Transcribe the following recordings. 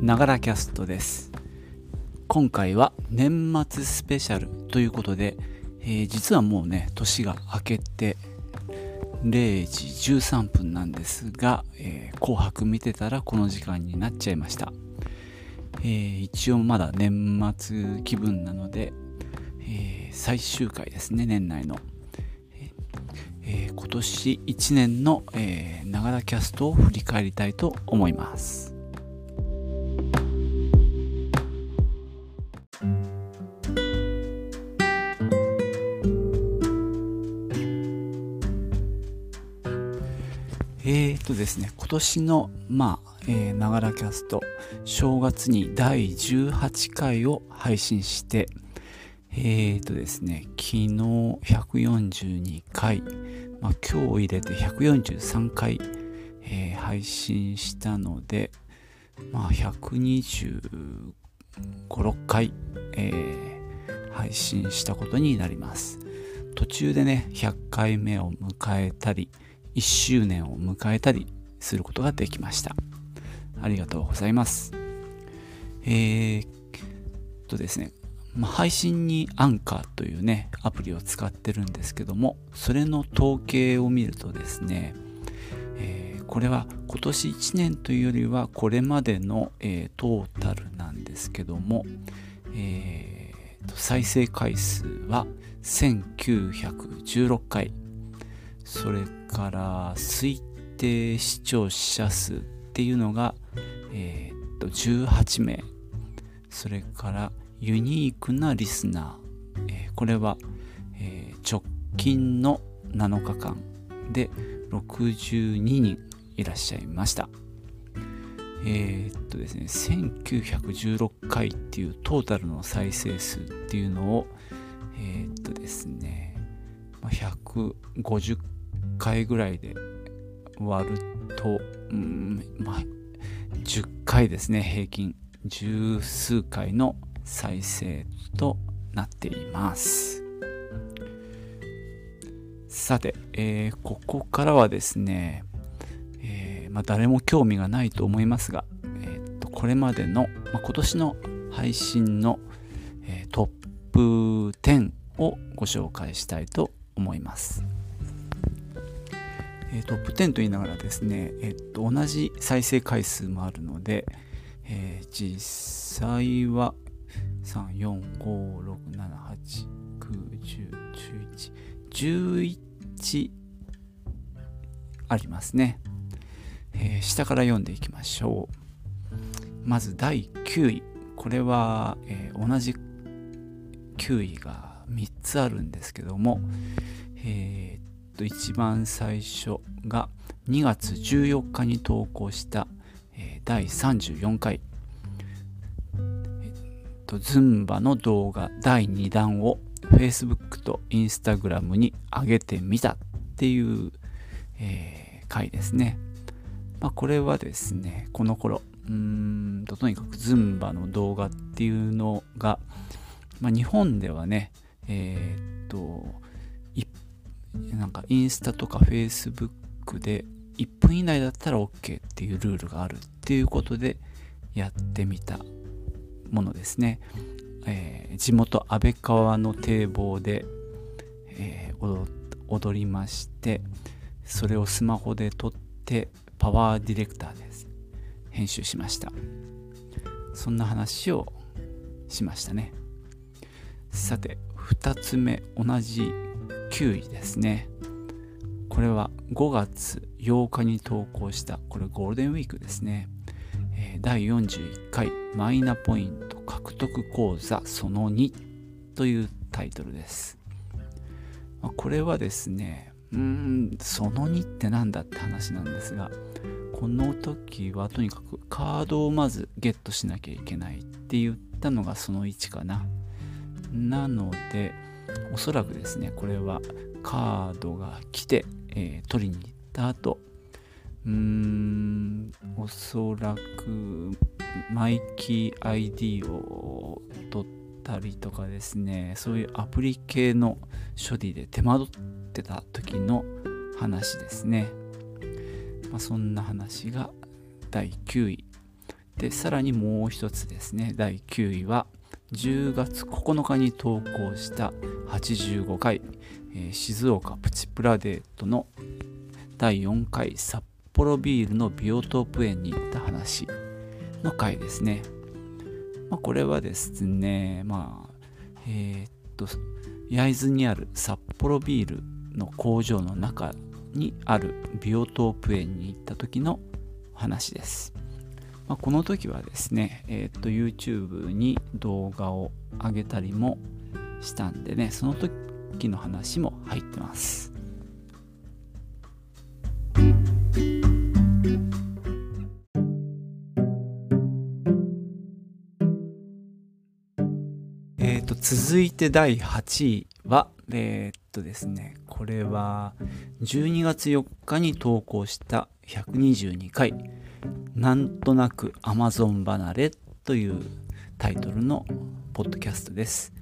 ながらキャストです。今回は年末スペシャルということで、えー、実はもうね年が明けて0時13分なんですが、えー、紅白見てたらこの時間になっちゃいました、えー、一応まだ年末気分なので、え、最終回ですね年内の、え、今年1年のながらキャストを振り返りたいと思います。ですね、今年の、まあ、ながらキャスト、正月に第18回を配信して、えーとですね、昨日142回、まあ、今日入れて143回、えー、配信したので、まあ、125、6回、えー、配信したことになります。途中でね、100回目を迎えたり、1周年を迎えたりすることができました。ありがとうございます。えー、とですね、ま、配信にアンカーというね、アプリを使ってるんですけども、それの統計を見るとですね、えー、これは今年1年というよりはこれまでの、えー、トータルなんですけども、えー、再生回数は1916回それから推定視聴者数っていうのが、えー、っと18名。それからユニークなリスナー、えー、これは、えー、直近の7日間で62人いらっしゃいました。えー、っとですね1916回っていうトータルの再生数っていうのをえー、っとですね150回ぐらいで割ると、うん、まあ、10回ですね、平均。十数回の再生となっています。さて、えー、ここからはですね、えー、まあ、誰も興味がないと思いますが、えー、っとこれまでの、まあ、今年の配信の、えトップ10をご紹介したいと思います。えー、トップ10と言いながらですね、えっと、同じ再生回数もあるので、えー、実際は3、4、5、6、7、8、9、10、11、11ありますね、えー、下から読んでいきましょう。まず第9位。これは、えー、同じ9位が3つあるんですけども、えー、と一番最初が2月14日に投稿した、えー、第34回、えっと、ズンバの動画第2弾を Facebook と Instagram に上げてみたっていう、えー、回ですね。まあ、これはですね、この頃、うんととにかくズンバの動画っていうのが、まあ、日本ではね、えー、っと、なんかインスタとかフェイスブックで1分以内だったら OK っていうルールがあるっていうことでやってみたものですね。えー、地元安倍川の堤防で、えー、踊りましてそれをスマホで撮ってパワーディレクターです。編集しました。そんな話をしましたね。さて2つ目同じ9位ですね。これは5月8日に投稿した、これゴールデンウィークですね。えー、第41回マイナポイント獲得講座その2というタイトルです。まあ、これはですね、うーん、その2って何だって話なんですが、この時はとにかくカードをまずゲットしなきゃいけないって言ったのがその1かな。なので、おそらくですねこれはカードが来て、えー、取りに行った後。うーんおそらくマイキー ID を取ったりとかですねそういうアプリ系の処理で手間取ってた時の話ですね、まあ、そんな話が第9位。でさらにもう一つですね第9位は10月9日に投稿した85回、えー、静岡プチプラデートの第4回札幌ビールのビオトープ園に行った話の回ですね。まあ、これはですね、まあ、えー、っと、焼津にある札幌ビールの工場の中にあるビオトープ園に行った時の話です。まあ、この時はですね、えー、っと YouTube に動画を上げたりもしたんでね、その時の話も入ってます。えっ、と続いて第8位はえー、っとですねこれは12月4日に投稿した122回「なんとなく Amazon 離れ」というタイトルのポッドキャストです。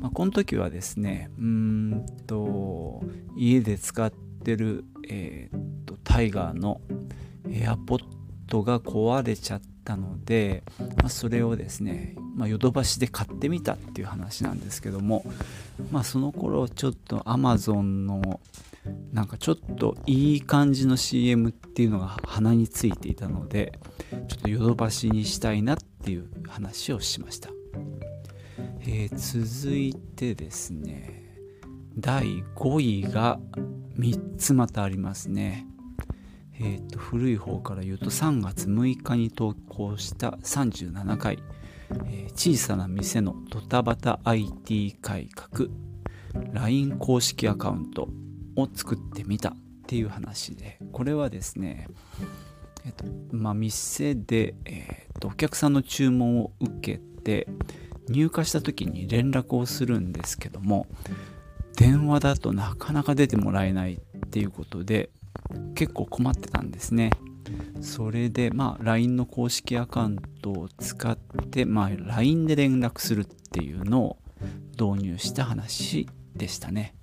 まあ、この時はですねうんと家で使ってる、えー、っとタイガーの AirPod が壊れちゃったので、まあ、それをですねまあ、ヨドバシで買ってみたっていう話なんですけども、まあ、その頃ちょっと Amazon のなんかちょっといい感じの CM っていうのが鼻についていたのでちょっとヨドバシにしたいなっていう話をしました、えー、続いてですね第5位が3つまたありますね。えーと古い方から言うと3月6日に投稿した37回。え小さな店のドタバタ IT 改革。LINE 公式アカウント。を作ってみたっていう話でこれはですねえっとまあ、店で、えっとお客さんの注文を受けて入荷した時に連絡をするんですけども電話だとなかなか出てもらえないっていうことで結構困ってたんですね。それで、まあ、LINE の公式アカウントを使って、まあ、LINE で連絡するっていうのを導入した話でしたね。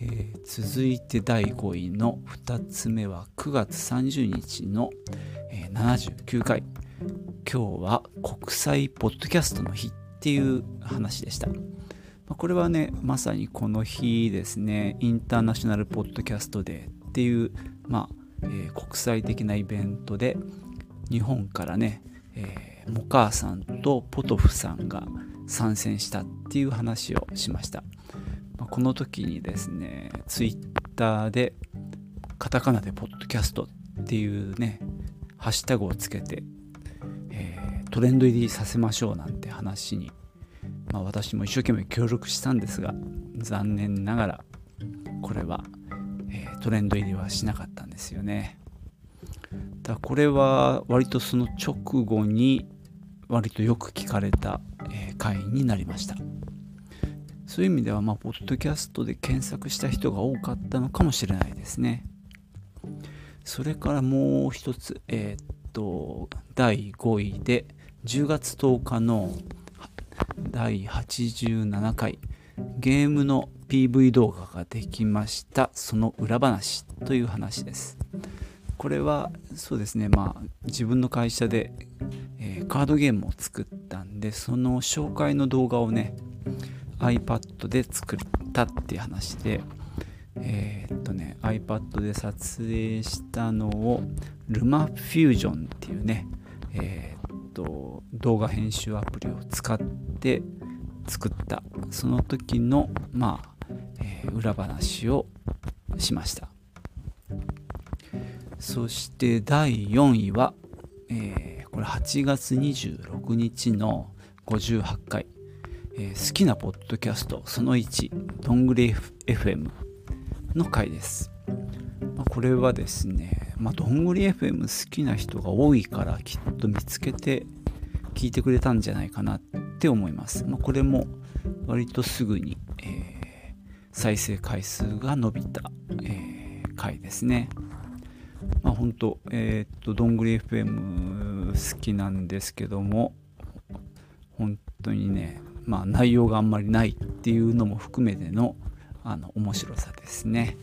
えー、続いて第5位の2つ目は9月30日の、えー、79回今日は国際ポッドキャストの日っていう話でした。これはねまさにこの日ですねインターナショナルポッドキャストデーっていうまあえー、国際的なイベントで日本からね、えー、モカーさんとポトフさんが参戦したっていう話をしました、この時にですねツイッターでカタカナでポッドキャストっていうねハッシュタグをつけて、えー、トレンド入りさせましょうなんて話に、まあ、私も一生懸命協力したんですが残念ながらこれはえトレンド入りはしなかったんですよね。だこれは割とその直後に割とよく聞かれた、え回になりました。そういう意味では、まあ、ポッドキャストで検索した人が多かったのかもしれないですね。それからもう一つ、えー、っと、第5位で、10月10日の第87回、ゲームの PV 動画ができましたその裏話という話ですこれはそうですねまあ自分の会社で、えー、カードゲームを作ったんでその紹介の動画をね iPad で作ったっていう話でえー、っとね iPad で撮影したのをルマフュージョンっていうねえー、っと動画編集アプリを使って作った。その時のまあえー、裏話をしました。そして第4位は、えー、これ8月26日の58回、えー、好きなポッドキャストその1どんぐり FM の回です、まあ、これはですね、まあ、どんぐり FM 好きな人が多いからきっと見つけて聞いてくれたんじゃないかなって思います、まあ、これも割とすぐに、えー再生回数が伸びた、えー、回ですね。まあ本当、えー、っと、どんぐり FM 好きなんですけども、本当にね、まあ、内容があんまりないっていうのも含めてのあの面白さですね。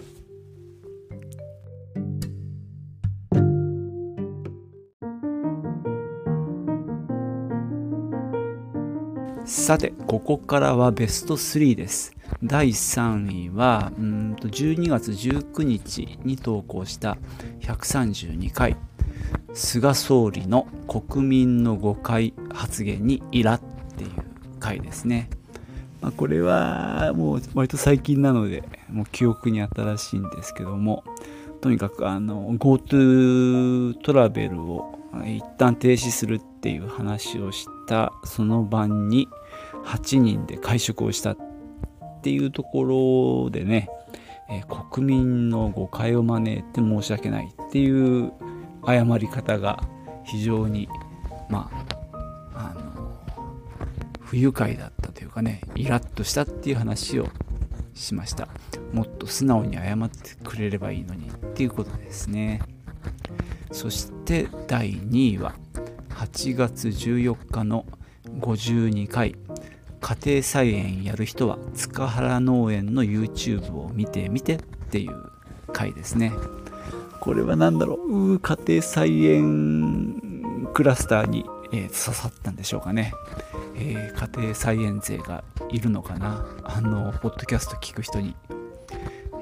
さてここからはベスト3です第3位はうんと12月19日に投稿した132回菅総理の国民の誤解発言にイラッ回ですね、まあ、これはもう割と最近なのでもう記憶に新しいんですけどもとにかくあの GoTo トラベルを一旦停止するっていう話をしたその晩に8人で会食をしたっていうところでね、えー、国民の誤解を招いて申し訳ないっていう謝り方が非常にまあ不愉快だったというかねイラッとしたっていう話をしました。もっと素直に謝ってくれればいいのにっていうことですね。そして第2位は8月14日の52回家庭菜園やる人は塚原農園の YouTube を見てみてっていう回ですね。これは何だろう？家庭菜園クラスターに、えー、刺さったんでしょうかね、えー、家庭菜園勢がいるのかな。あのポッドキャスト聞く人に。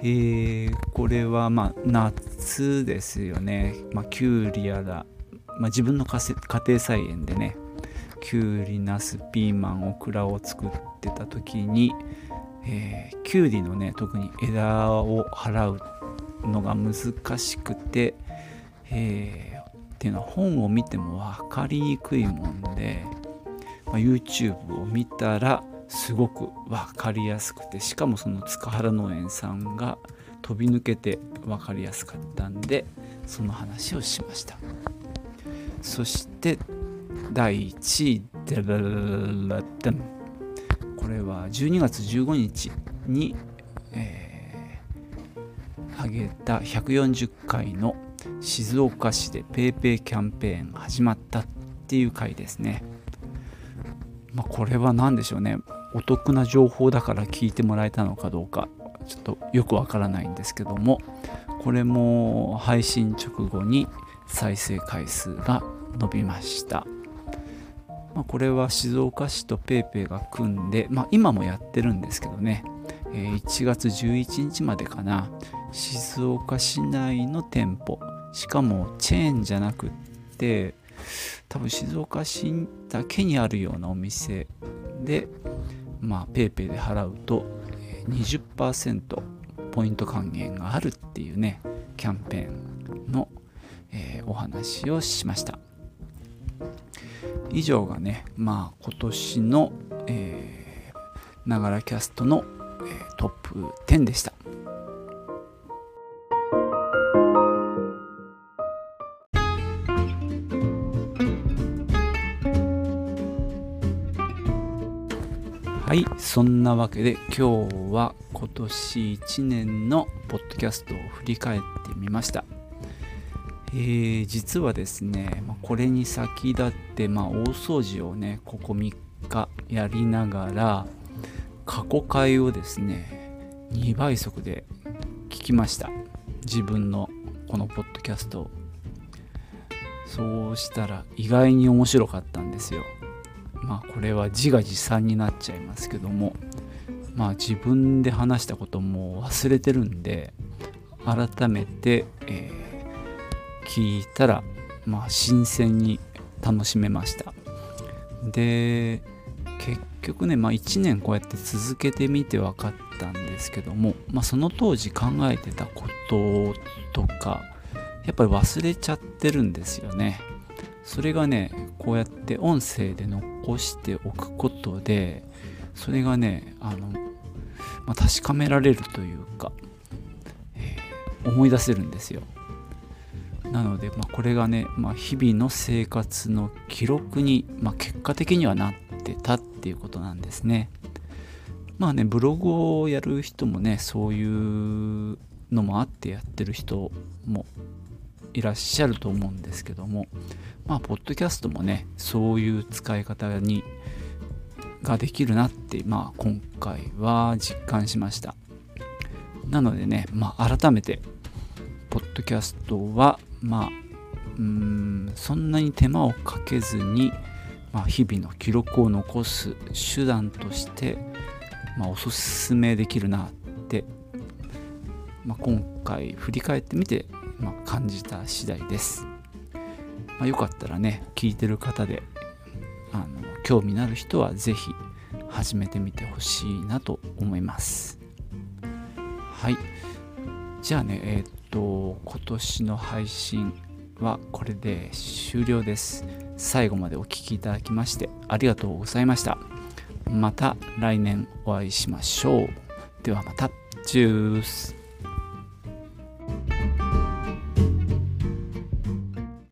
えー、これはまあ夏ですよね、まあ、きゅうりやら、まあ、自分の家庭菜園でねきゅうりなすピーマンオクラを作ってた時に、えー、きゅうりのね特に枝を払うのが難しくて、えー、っていうのは本を見ても分かりにくいもんで、まあ、YouTube を見たらすごく分かりやすくてしかもその塚原農園さんが飛び抜けて分かりやすかったんでその話をしました。そして第1位でこれは12月15日に、えー、挙げた140回の静岡市で PayPay キャンペーン始まったっていう回ですね。まあ、これは何でしょうね。お得な情報だから聞いてもらえたのかどうか。ちょっとよくわからないんですけども。これも配信直後に再生回数が伸びました。まあ、これは静岡市と PayPay が組んで、まあ、今もやってるんですけどね、え、1月11日までかな。静岡市内の店舗。しかもチェーンじゃなくって多分静岡市だけにあるようなお店でまあ PayPay で払うと20%ポイント還元があるっていうねキャンペーンの、えー、お話をしました以上がね、まあ、今年のながらキャストの、えー、トップ10でした。はい、そんなわけで今日は今年1年のポッドキャストを振り返ってみました。えー、実はですね、これに先立って、まあ、大掃除をねここ3日やりながら過去回をですね2倍速で聞きました。自分のこのポッドキャストそうしたら意外に面白かったんですよ。まあこれは自画自賛になっちゃいますけどもまあ自分で話したことも忘れてるんで改めて、えー聞いたら、まあ、新鮮に楽しめました。で結局ね、まあ、1年こうやって続けてみて分かったんですけども、まあ、その当時考えてたこととかやっぱり忘れちゃってるんですよね。それがねこうやって音声で残しておくことでそれがねあの、まあ、確かめられるというか、えー、思い出せるんですよなので、まあ、これがね、まあ、日々の生活の記録に、まあ、結果的にはなってたっていうことなんですね。まあね、ブログをやる人もね、そういうのもあってやってる人もいらっしゃると思うんですけども、まあ、ポッドキャストもね、そういう使い方にができるなって、まあ、今回は実感しました。なのでね、まあ、改めて、ポッドキャストはまあうんそんなに手間をかけずにまあ、日々の記録を残す手段として、まあ、おすすめできるなって、まあ、今回振り返ってみて、まあ、感じた次第です、まあ、よかったらね聞いてる方であの興味のある人は是非始めてみてほしいなと思います。はい。じゃあねえー、っと今年の配信はこれで終了です。最後までお聴きいただきましてありがとうございました。また来年お会いしましょう。ではまた。チュース。